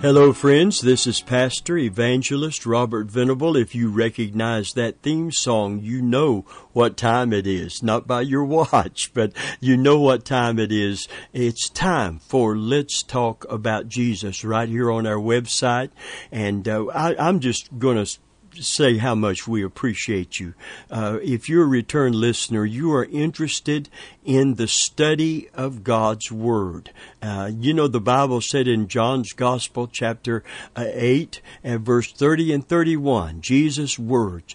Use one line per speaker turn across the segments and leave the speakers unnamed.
Hello, friends. This is Pastor Evangelist Robert Venable. If you recognize that theme song, you know what time it is. Not by your watch, but you know what time it is. It's time for Let's Talk About Jesus right here on our website. And uh, I, I'm just going to say how much we appreciate you. Uh, if you're a return listener, you are interested in the study of God's Word. Uh, you know, the Bible said in John's Gospel, chapter uh, 8, and verse 30 and 31, Jesus' words,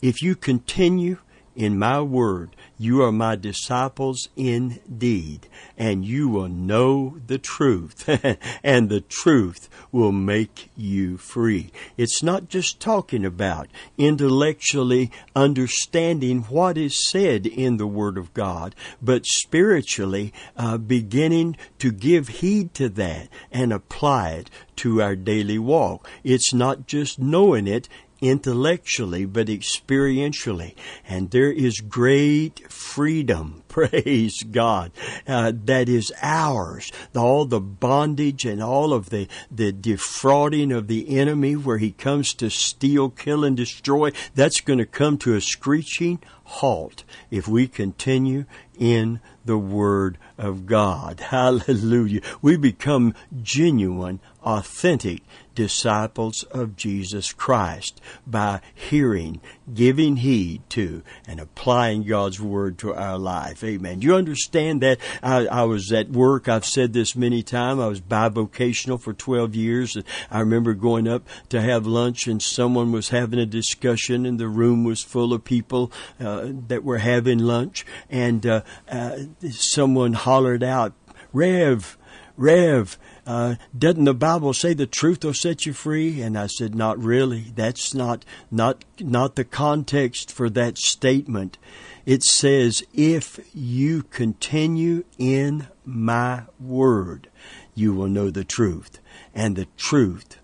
If you continue in my word, you are my disciples indeed, and you will know the truth, and the truth will make you free. It's not just talking about intellectually understanding what is said in the Word of God, but spiritually uh, beginning to give heed to that and apply it to our daily walk. It's not just knowing it, intellectually, but experientially. And there is great freedom, praise God, uh, that is ours. All the bondage and all of the, the defrauding of the enemy where he comes to steal, kill, and destroy, that's going to come to a screeching halt if we continue in the Word of God. Hallelujah. We become genuine, authentic disciples of Jesus Christ by hearing, giving heed to, and applying God's Word to our life. Amen. You understand that? I, I was at work. I've said this many times. I was bivocational for 12 years. I remember going up to have lunch and someone was having a discussion and the room was full of people uh, that were having lunch and uh, uh, someone hollered out, Rev, Rev, uh, doesn't the Bible say the truth will set you free? And I said, not really. That's not, not, not the context for that statement. It says, if you continue in my word, you will know the truth, and the truth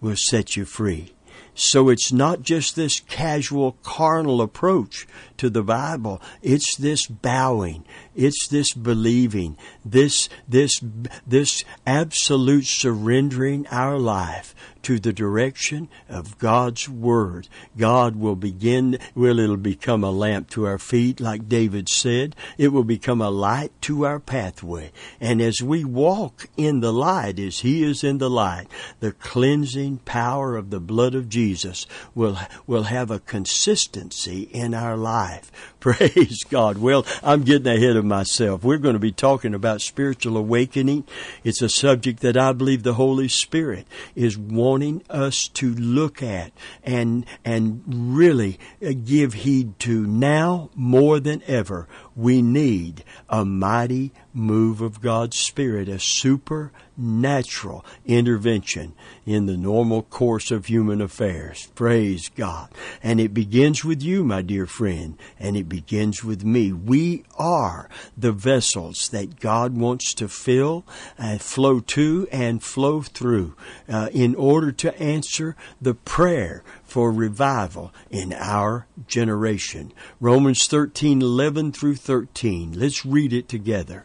will set you free. So it's not just this casual carnal approach to the Bible. It's this bowing. It's this believing. This, this, this absolute surrendering our life to the direction of God's Word. God will begin, well, it'll become a lamp to our feet, like David said. It will become a light to our pathway. And as we walk in the light, as He is in the light, the cleansing power of the blood of Jesus will, will have a consistency in our life. Praise God. Well, I'm getting ahead of myself. We're going to be talking about spiritual awakening. It's a subject that I believe the Holy Spirit is wanting us to look at and, and really uh, give heed to now more than ever. We need a mighty move of God's Spirit, a supernatural intervention in the normal course of human affairs. Praise God. And it begins with you, my dear friend, and it begins with me. We are the vessels that God wants to fill, and flow to, and flow through uh, in order to answer the prayer for revival in our generation. Romans 13, 11 through 13. Let's read it together.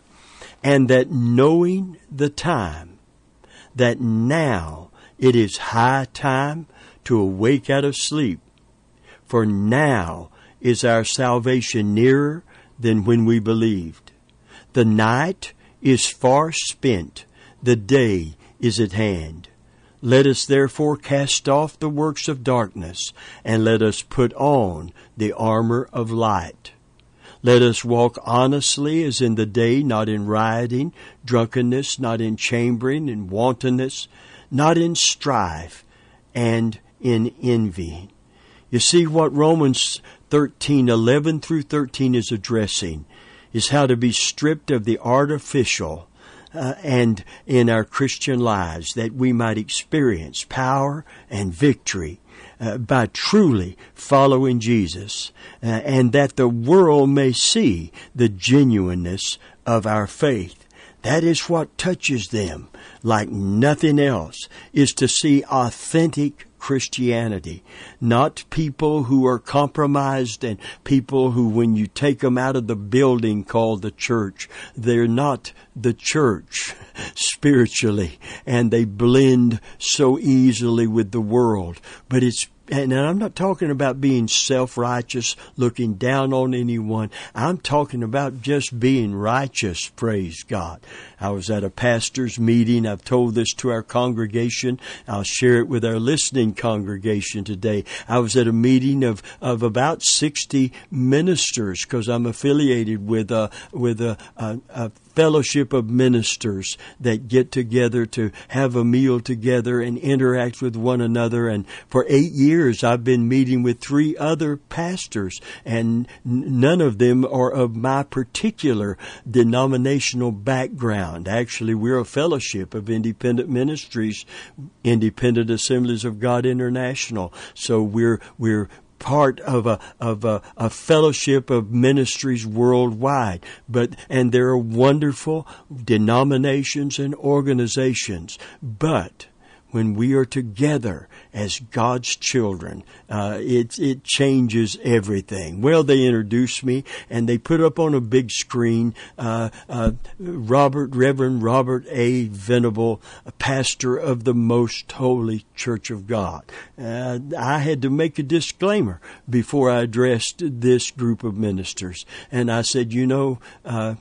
And that knowing the time, that now it is high time to awake out of sleep, for now is our salvation nearer than when we believed. The night is far spent, the day is at hand. Let us therefore cast off the works of darkness, and let us put on the armor of light. Let us walk honestly as in the day, not in rioting, drunkenness, not in chambering and wantonness, not in strife and in envy. You see what Romans 13, 11 through 13 is addressing is how to be stripped of the artificial uh, and in our Christian lives that we might experience power and victory uh, by truly following Jesus uh, and that the world may see the genuineness of our faith. That is what touches them like nothing else is to see authentic Christianity. Not people who are compromised and people who, when you take them out of the building called the church, they're not the church spiritually and they blend so easily with the world. But it's and I'm not talking about being self-righteous, looking down on anyone. I'm talking about just being righteous, praise God. I was at a pastor's meeting. I've told this to our congregation. I'll share it with our listening congregation today. I was at a meeting of, of about 60 ministers because I'm affiliated with a, with a, a, a fellowship of ministers that get together to have a meal together and interact with one another. And for eight years, I've been meeting with three other pastors, and none of them are of my particular denominational background. Actually, we're a fellowship of independent ministries, Independent Assemblies of God International. So we're we're part of a of a, a, fellowship of ministries worldwide. But and there are wonderful denominations and organizations. But when we are together as God's children, uh, it it changes everything. Well, they introduced me and they put up on a big screen uh, uh, Robert Reverend Robert A. Venable, pastor of the Most Holy Church of God. Uh, I had to make a disclaimer before I addressed this group of ministers, and I said, you know uh,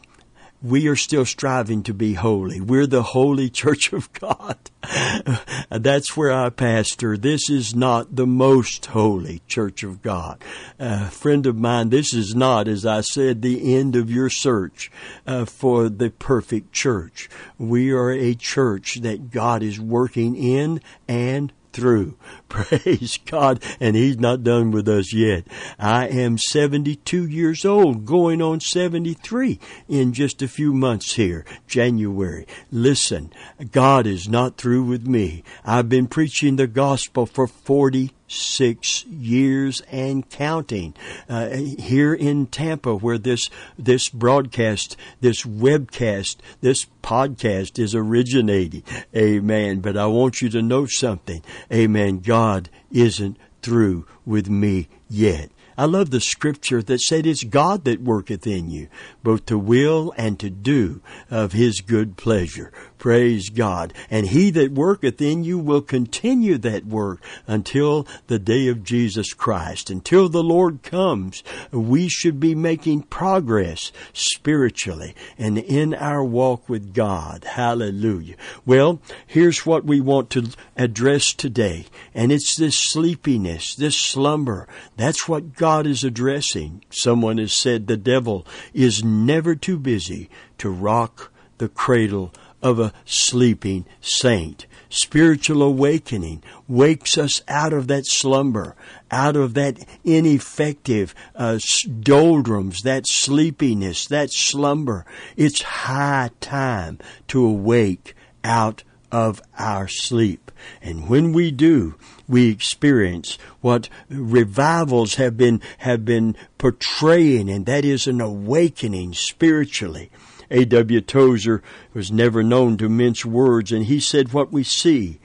we are still striving to be holy. We're the holy church of God. That's where I pastor. This is not the most holy church of God. Uh, friend of mine, this is not, as I said, the end of your search uh, for the perfect church. We are a church that God is working in and through. Praise God. And He's not done with us yet. I am 72 years old, going on 73 in just a few months here, January. Listen, God is not through with me. I've been preaching the gospel for 40 six years and counting. Uh, here in Tampa, where this this broadcast, this webcast, this podcast is originating. Amen. But I want you to know something. Amen. God isn't through with me yet. I love the scripture that said it's God that worketh in you, both to will and to do of his good pleasure. Praise God. And he that worketh in you will continue that work until the day of Jesus Christ. Until the Lord comes, we should be making progress spiritually and in our walk with God. Hallelujah. Well, here's what we want to address today. And it's this sleepiness, this slumber. That's what God is addressing. Someone has said the devil is never too busy to rock the cradle of a sleeping saint. Spiritual awakening wakes us out of that slumber, out of that ineffective uh, doldrums, that sleepiness, that slumber. It's high time to awake out of our sleep. And when we do, we experience what revivals have been, have been portraying, and that is an awakening spiritually. A.W. Tozer was never known to mince words, and he said, What we see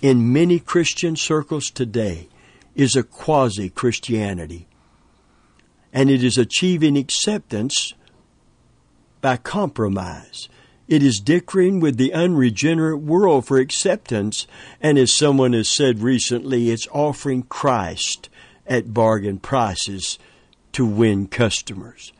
in many Christian circles today is a quasi Christianity, and it is achieving acceptance by compromise. It is dickering with the unregenerate world for acceptance, and as someone has said recently, it's offering Christ at bargain prices to win customers.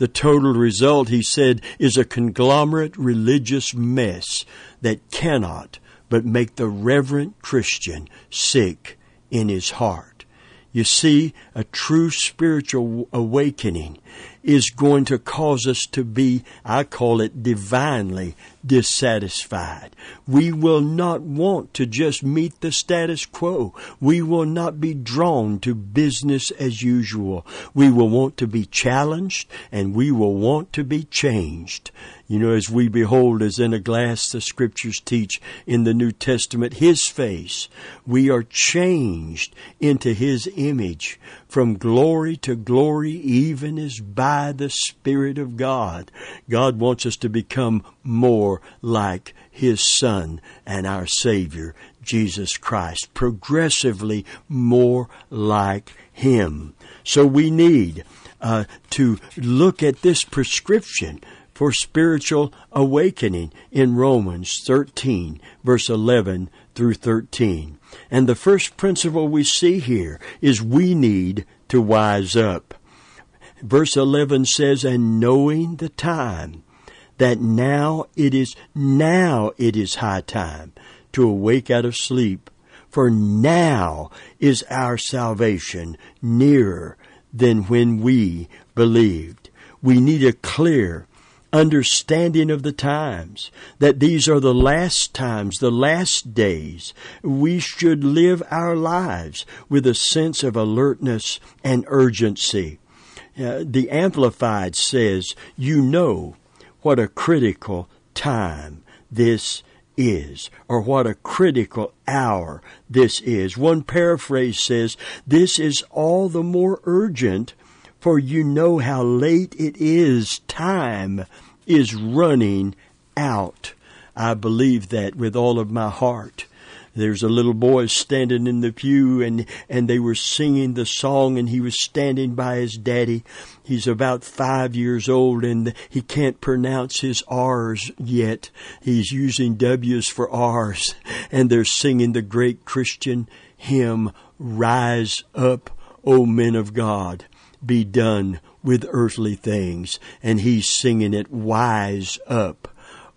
The total result, he said, is a conglomerate religious mess that cannot but make the reverent Christian sick in his heart. You see, a true spiritual awakening is going to cause us to be, I call it divinely dissatisfied. We will not want to just meet the status quo. We will not be drawn to business as usual. We will want to be challenged and we will want to be changed. You know, as we behold as in a glass the scriptures teach in the New Testament His face, we are changed into His image from glory to glory even as by the Spirit of God. God wants us to become more like His Son and our Savior, Jesus Christ, progressively more like Him. So we need uh, to look at this prescription for spiritual awakening in Romans 13, verse 11 through 13. And the first principle we see here is we need to wise up. Verse 11 says, And knowing the time, that now it is, now it is high time to awake out of sleep. For now is our salvation nearer than when we believed. We need a clear understanding of the times, that these are the last times, the last days. We should live our lives with a sense of alertness and urgency. Uh, the Amplified says, You know what a critical time this is, or what a critical hour this is. One paraphrase says, This is all the more urgent for you know how late it is. Time is running out. I believe that with all of my heart. There's a little boy standing in the pew and, and they were singing the song and he was standing by his daddy. He's about five years old and he can't pronounce his R's yet. He's using W's for R's and they're singing the great Christian hymn, Rise Up, O Men of God be done with earthly things. And he's singing it, Wise up,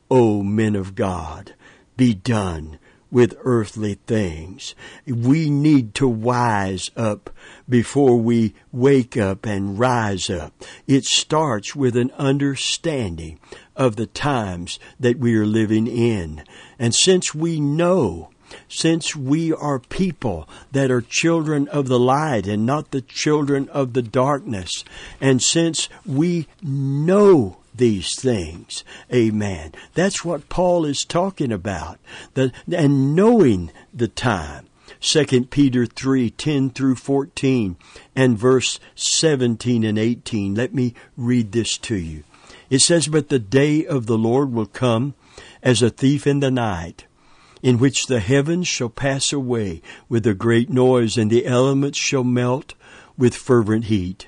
O men of God, be done with earthly things. We need to wise up before we wake up and rise up. It starts with an understanding of the times that we are living in. And since we know since we are people that are children of the light and not the children of the darkness, and since we know these things. Amen. That's what Paul is talking about. The, and knowing the time. 2 Peter 3, 10 through 14 and verse 17 and 18. Let me read this to you. It says, But the day of the Lord will come as a thief in the night in which the heavens shall pass away with a great noise, and the elements shall melt with fervent heat.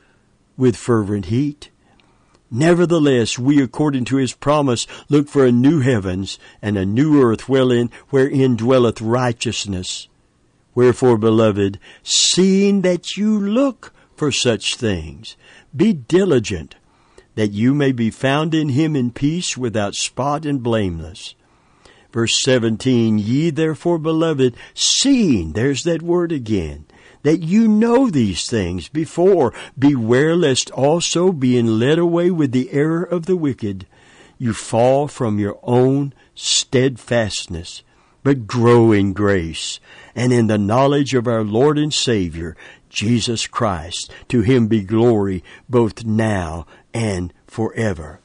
with fervent heat. Nevertheless, we, according to his promise, look for a new heavens and a new earth wherein, wherein dwelleth righteousness. Wherefore, beloved, seeing that you look for such things, be diligent that you may be found in him in peace without spot and blameless. Verse 17, Ye therefore, beloved, seeing, there's that word again, that you know these things before, beware lest also, being led away with the error of the wicked, you fall from your own steadfastness, but grow in grace and in the knowledge of our Lord and Savior, Jesus Christ. To him be glory both now and forever.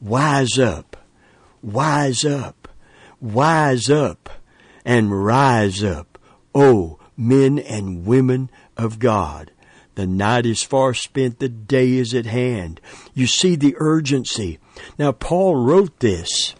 Wise up, wise up, wise up, and rise up, O men and women of God. The night is far spent, the day is at hand. You see the urgency. Now, Paul wrote this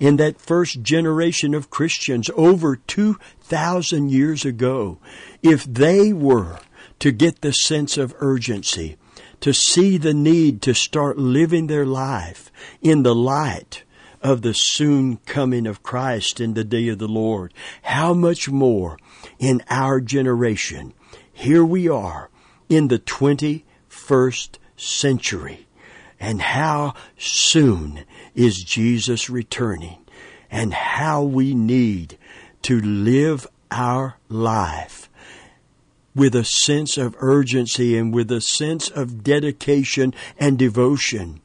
in that first generation of Christians over 2,000 years ago. If they were to get the sense of urgency, to see the need to start living their life in the light of the soon coming of Christ in the day of the Lord. How much more in our generation? Here we are in the 21st century. And how soon is Jesus returning? And how we need to live our life with a sense of urgency and with a sense of dedication and devotion.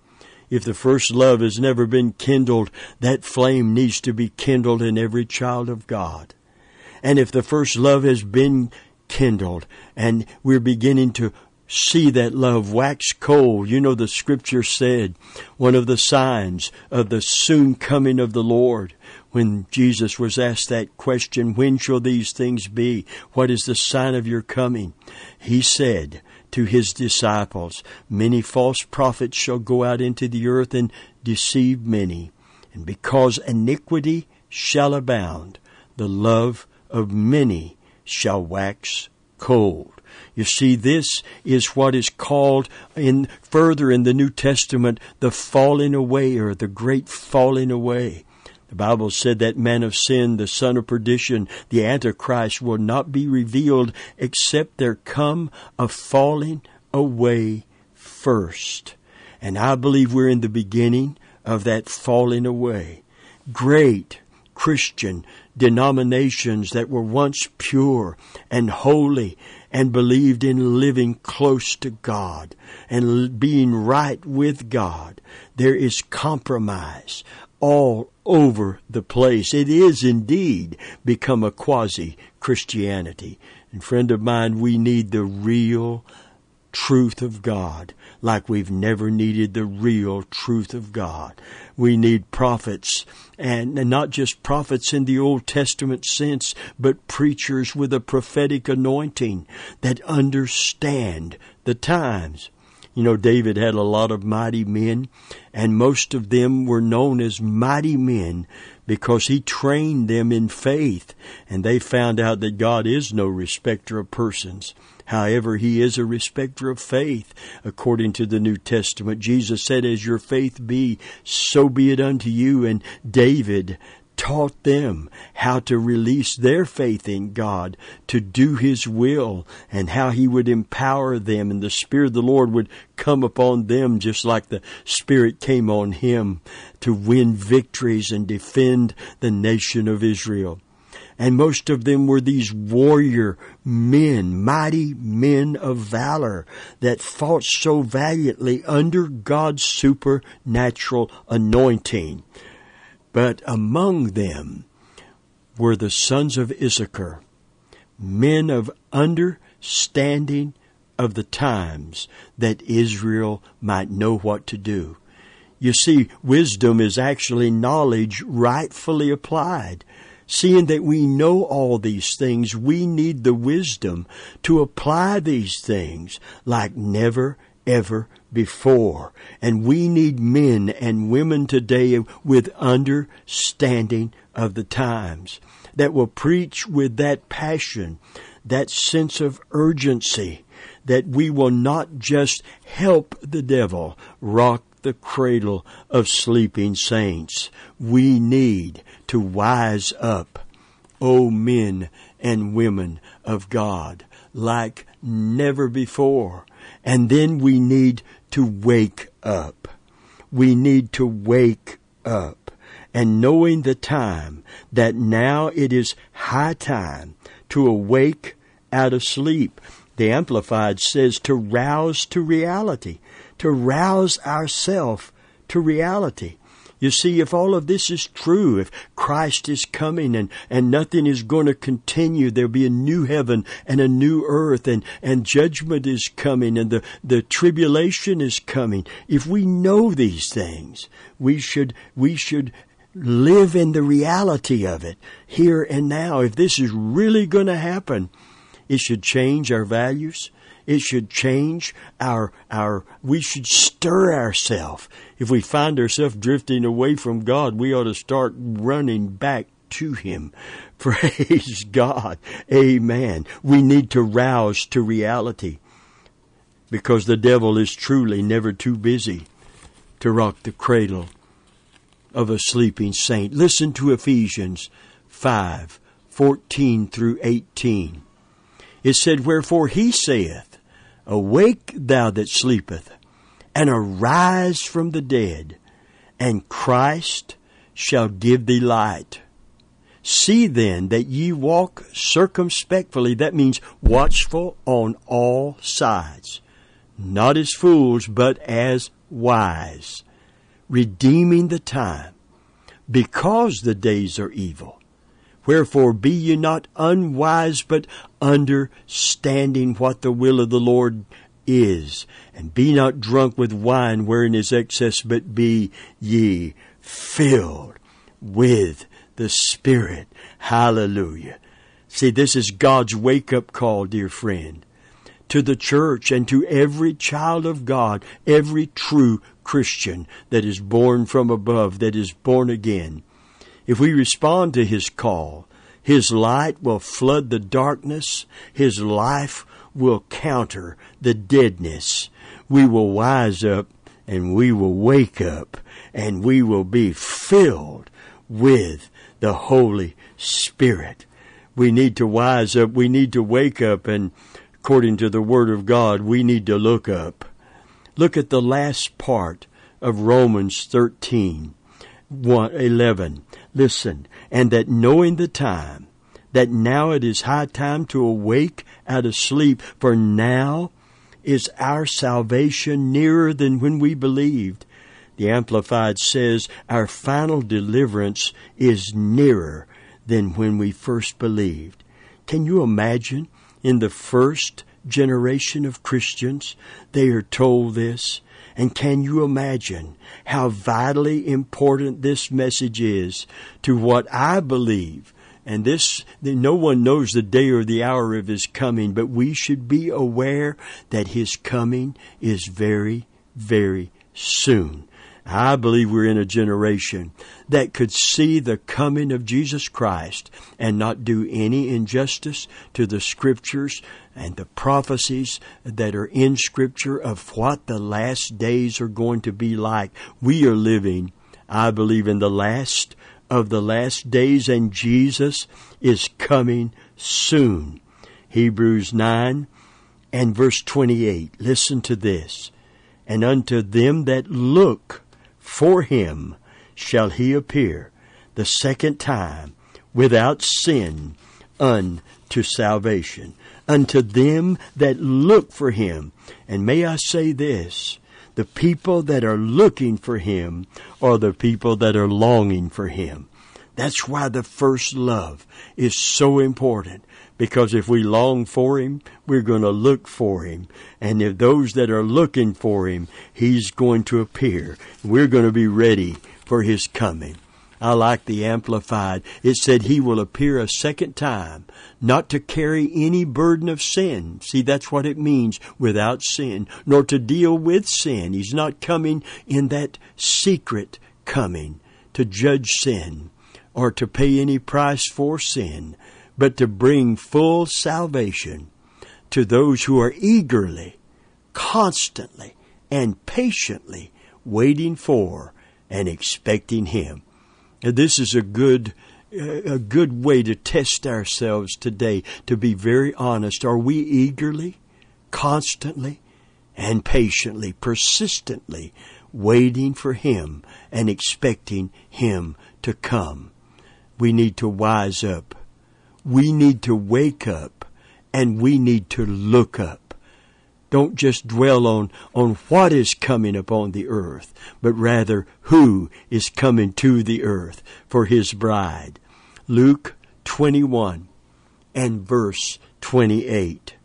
If the first love has never been kindled, that flame needs to be kindled in every child of God. And if the first love has been kindled and we're beginning to see that love wax cold. You know, the scripture said one of the signs of the soon coming of the Lord when Jesus was asked that question, when shall these things be? What is the sign of your coming? He said to his disciples, many false prophets shall go out into the earth and deceive many. And because iniquity shall abound, the love of many shall wax cold. You see, this is what is called in further in the New Testament the falling away or the great falling away. The Bible said that man of sin, the son of perdition, the Antichrist will not be revealed except there come a falling away first. And I believe we're in the beginning of that falling away. Great Christian denominations that were once pure and holy and believed in living close to God and being right with God. There is compromise all over the place. It is indeed become a quasi Christianity. And friend of mine, we need the real truth of God like we've never needed the real truth of God. We need prophets and, not just prophets in the Old Testament sense, but preachers with a prophetic anointing that understand the times. You know, David had a lot of mighty men, and most of them were known as mighty men because he trained them in faith, and they found out that God is no respecter of persons. However, he is a respecter of faith, according to the New Testament. Jesus said, As your faith be, so be it unto you. And David taught them how to release their faith in God to do His will and how He would empower them and the Spirit of the Lord would come upon them just like the Spirit came on Him to win victories and defend the nation of Israel and most of them were these warrior men, mighty men of valor that fought so valiantly under God's supernatural anointing. But among them were the sons of Issachar, men of understanding of the times that Israel might know what to do. You see, wisdom is actually knowledge rightfully applied. Seeing that we know all these things, we need the wisdom to apply these things like never ever before. And we need men and women today with understanding of the times that will preach with that passion, that sense of urgency, that we will not just help the devil rock the cradle of sleeping saints. We need to wise up, O men and women of God, like never before. And then we need to wake up. We need to wake up. And knowing the time, that now it is high time to awake out of sleep. The Amplified says to rouse to reality to rouse ourselves to reality. You see, if all of this is true, if Christ is coming and, and nothing is going to continue, there'll be a new heaven and a new earth and, and judgment is coming and the, the tribulation is coming. If we know these things, we should, we should live in the reality of it here and now. If this is really going to happen, it should change our values. It should change our, our, we should stir ourselves. If we find ourselves drifting away from God, we ought to start running back to Him. Praise God. Amen. We need to rouse to reality because the devil is truly never too busy to rock the cradle of a sleeping saint. Listen to Ephesians 5, 14 through 18. It said, Wherefore he saith, Awake, thou that sleepeth, and arise from the dead, and Christ shall give thee light. See then that ye walk circumspectly, that means watchful on all sides, not as fools, but as wise, redeeming the time, because the days are evil. Wherefore be ye not unwise, but understanding what the will of the Lord is. And be not drunk with wine wherein is excess, but be ye filled with the Spirit. Hallelujah. See, this is God's wake up call, dear friend, to the church and to every child of God, every true Christian that is born from above, that is born again. If we respond to His call, His light will flood the darkness. His life will counter the deadness. We will wise up and we will wake up and we will be filled with the Holy Spirit. We need to wise up. We need to wake up and according to the Word of God, we need to look up. Look at the last part of Romans 13, 11. Listen, and that knowing the time, that now it is high time to awake out of sleep, for now is our salvation nearer than when we believed. The Amplified says, Our final deliverance is nearer than when we first believed. Can you imagine in the first generation of Christians, they are told this? And can you imagine how vitally important this message is to what I believe? And this, no one knows the day or the hour of his coming, but we should be aware that his coming is very, very soon. I believe we're in a generation that could see the coming of Jesus Christ and not do any injustice to the scriptures and the prophecies that are in scripture of what the last days are going to be like. We are living, I believe, in the last of the last days and Jesus is coming soon. Hebrews 9 and verse 28. Listen to this. And unto them that look for him shall he appear the second time without sin unto salvation. Unto them that look for him. And may I say this, the people that are looking for him are the people that are longing for him. That's why the first love is so important. Because if we long for Him, we're going to look for Him. And if those that are looking for Him, He's going to appear. We're going to be ready for His coming. I like the Amplified. It said He will appear a second time, not to carry any burden of sin. See, that's what it means without sin, nor to deal with sin. He's not coming in that secret coming to judge sin or to pay any price for sin but to bring full salvation to those who are eagerly, constantly, and patiently waiting for and expecting Him. this is a good uh, a good way to test ourselves today to be very honest. Are we eagerly, constantly, and patiently, persistently waiting for Him and expecting Him to come? We need to wise up we need to wake up and we need to look up. Don't just dwell on, on what is coming upon the earth, but rather who is coming to the earth for his bride. Luke 21 and verse 28.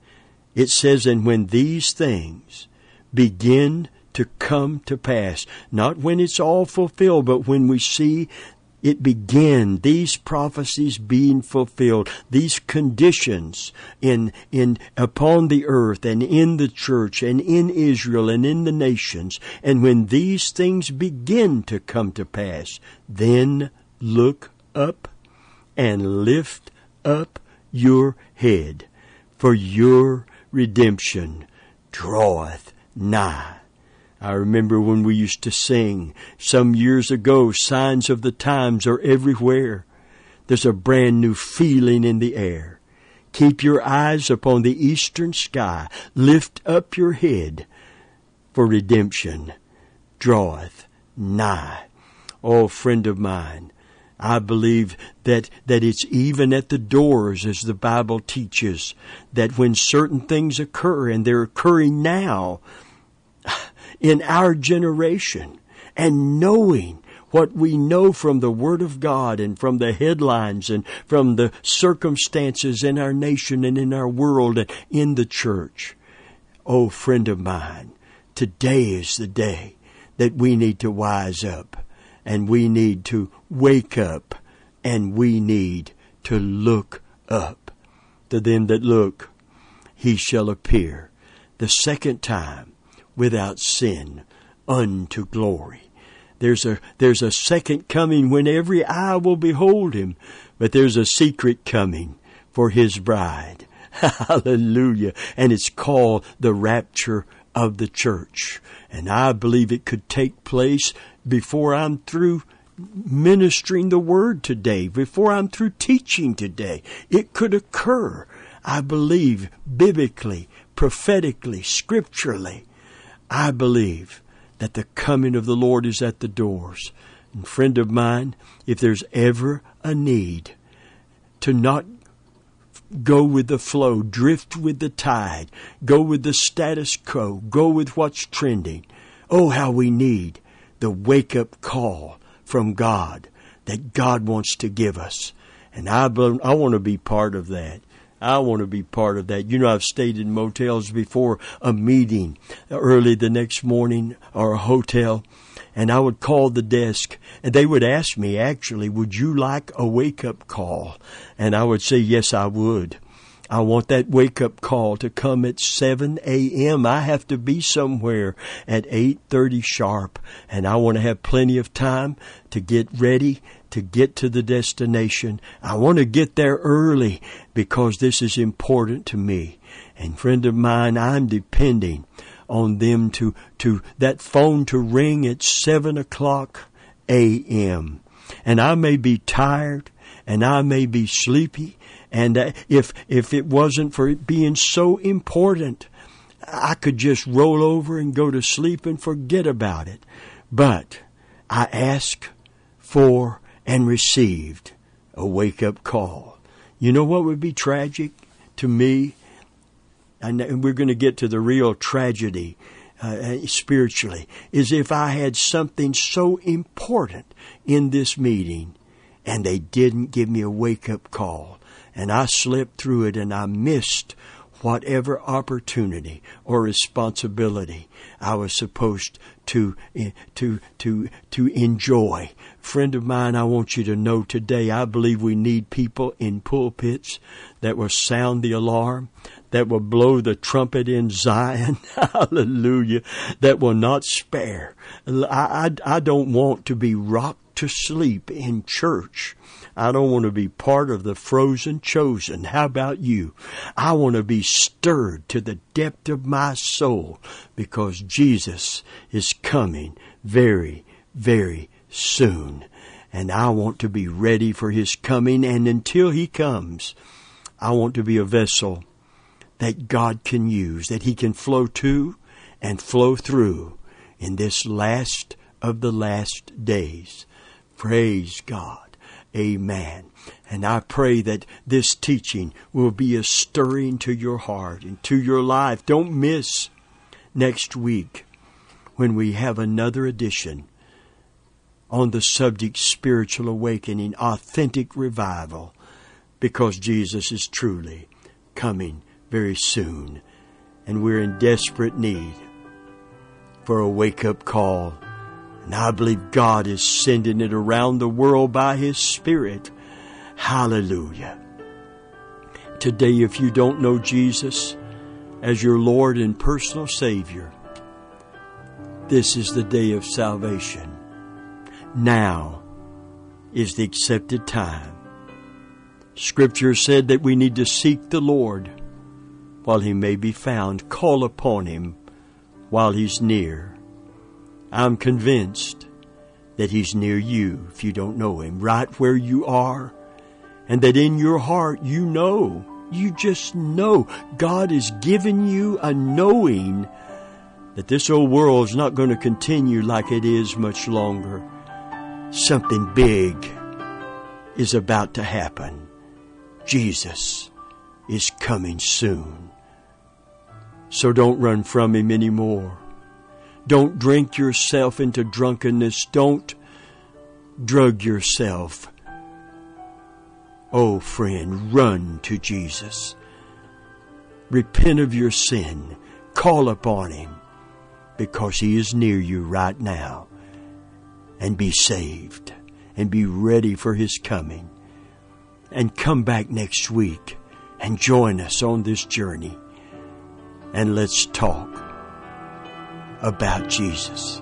It says, And when these things begin to come to pass, not when it's all fulfilled, but when we see it began, these prophecies being fulfilled, these conditions in, in, upon the earth and in the church and in Israel and in the nations. And when these things begin to come to pass, then look up and lift up your head, for your redemption draweth nigh. I remember when we used to sing some years ago, signs of the times are everywhere. There's a brand new feeling in the air. Keep your eyes upon the eastern sky. Lift up your head, for redemption draweth nigh. Oh, friend of mine, I believe that, that it's even at the doors, as the Bible teaches, that when certain things occur, and they're occurring now, in our generation and knowing what we know from the Word of God and from the headlines and from the circumstances in our nation and in our world and in the church. Oh, friend of mine, today is the day that we need to wise up and we need to wake up and we need to look up. To them that look, he shall appear the second time without sin unto glory. There's a, there's a second coming when every eye will behold him, but there's a secret coming for his bride. Hallelujah. And it's called the rapture of the church. And I believe it could take place before I'm through ministering the word today, before I'm through teaching today. It could occur, I believe, biblically, prophetically, scripturally. I believe that the coming of the Lord is at the doors. And friend of mine, if there's ever a need to not go with the flow, drift with the tide, go with the status quo, go with what's trending. Oh, how we need the wake up call from God that God wants to give us. And I, I want to be part of that. I want to be part of that. You know, I've stayed in motels before a meeting early the next morning or a hotel, and I would call the desk, and they would ask me, actually, would you like a wake up call? And I would say, yes, I would. I want that wake up call to come at 7 a.m. I have to be somewhere at 8:30 sharp and I want to have plenty of time to get ready to get to the destination. I want to get there early because this is important to me. And friend of mine, I'm depending on them to, to that phone to ring at seven o'clock a.m. And I may be tired and I may be sleepy. And uh, if, if it wasn't for it being so important, I could just roll over and go to sleep and forget about it. But I asked for and received a wake up call. You know what would be tragic to me? And we're going to get to the real tragedy uh, spiritually, is if I had something so important in this meeting and they didn't give me a wake up call and I slipped through it and I missed whatever opportunity or responsibility I was supposed to eh, to to to enjoy. Friend of mine, I want you to know today I believe we need people in pulpits that will sound the alarm, that will blow the trumpet in Zion. Hallelujah. That will not spare. I, I, I don't want to be rocked to sleep in church. I don't want to be part of the frozen chosen. How about you? I want to be stirred to the depth of my soul because Jesus is coming very, very soon. And I want to be ready for His coming. And until He comes, I want to be a vessel that God can use, that He can flow to and flow through in this last of the last days. Praise God. Amen. And I pray that this teaching will be a stirring to your heart and to your life. Don't miss next week when we have another edition on the subject spiritual awakening, authentic revival, because Jesus is truly coming very soon. And we're in desperate need for a wake up call. And I believe God is sending it around the world by His Spirit. Hallelujah. Today, if you don't know Jesus as your Lord and personal Savior, this is the day of salvation. Now is the accepted time. Scripture said that we need to seek the Lord while he may be found. Call upon him while he's near. I'm convinced that he's near you if you don't know him, right where you are, and that in your heart you know, you just know God has given you a knowing that this old world is not going to continue like it is much longer. Something big is about to happen. Jesus is coming soon. So don't run from Him anymore. Don't drink yourself into drunkenness. Don't drug yourself. Oh, friend, run to Jesus. Repent of your sin. Call upon Him because He is near you right now. And be saved and be ready for His coming. And come back next week and join us on this journey. And let's talk about Jesus.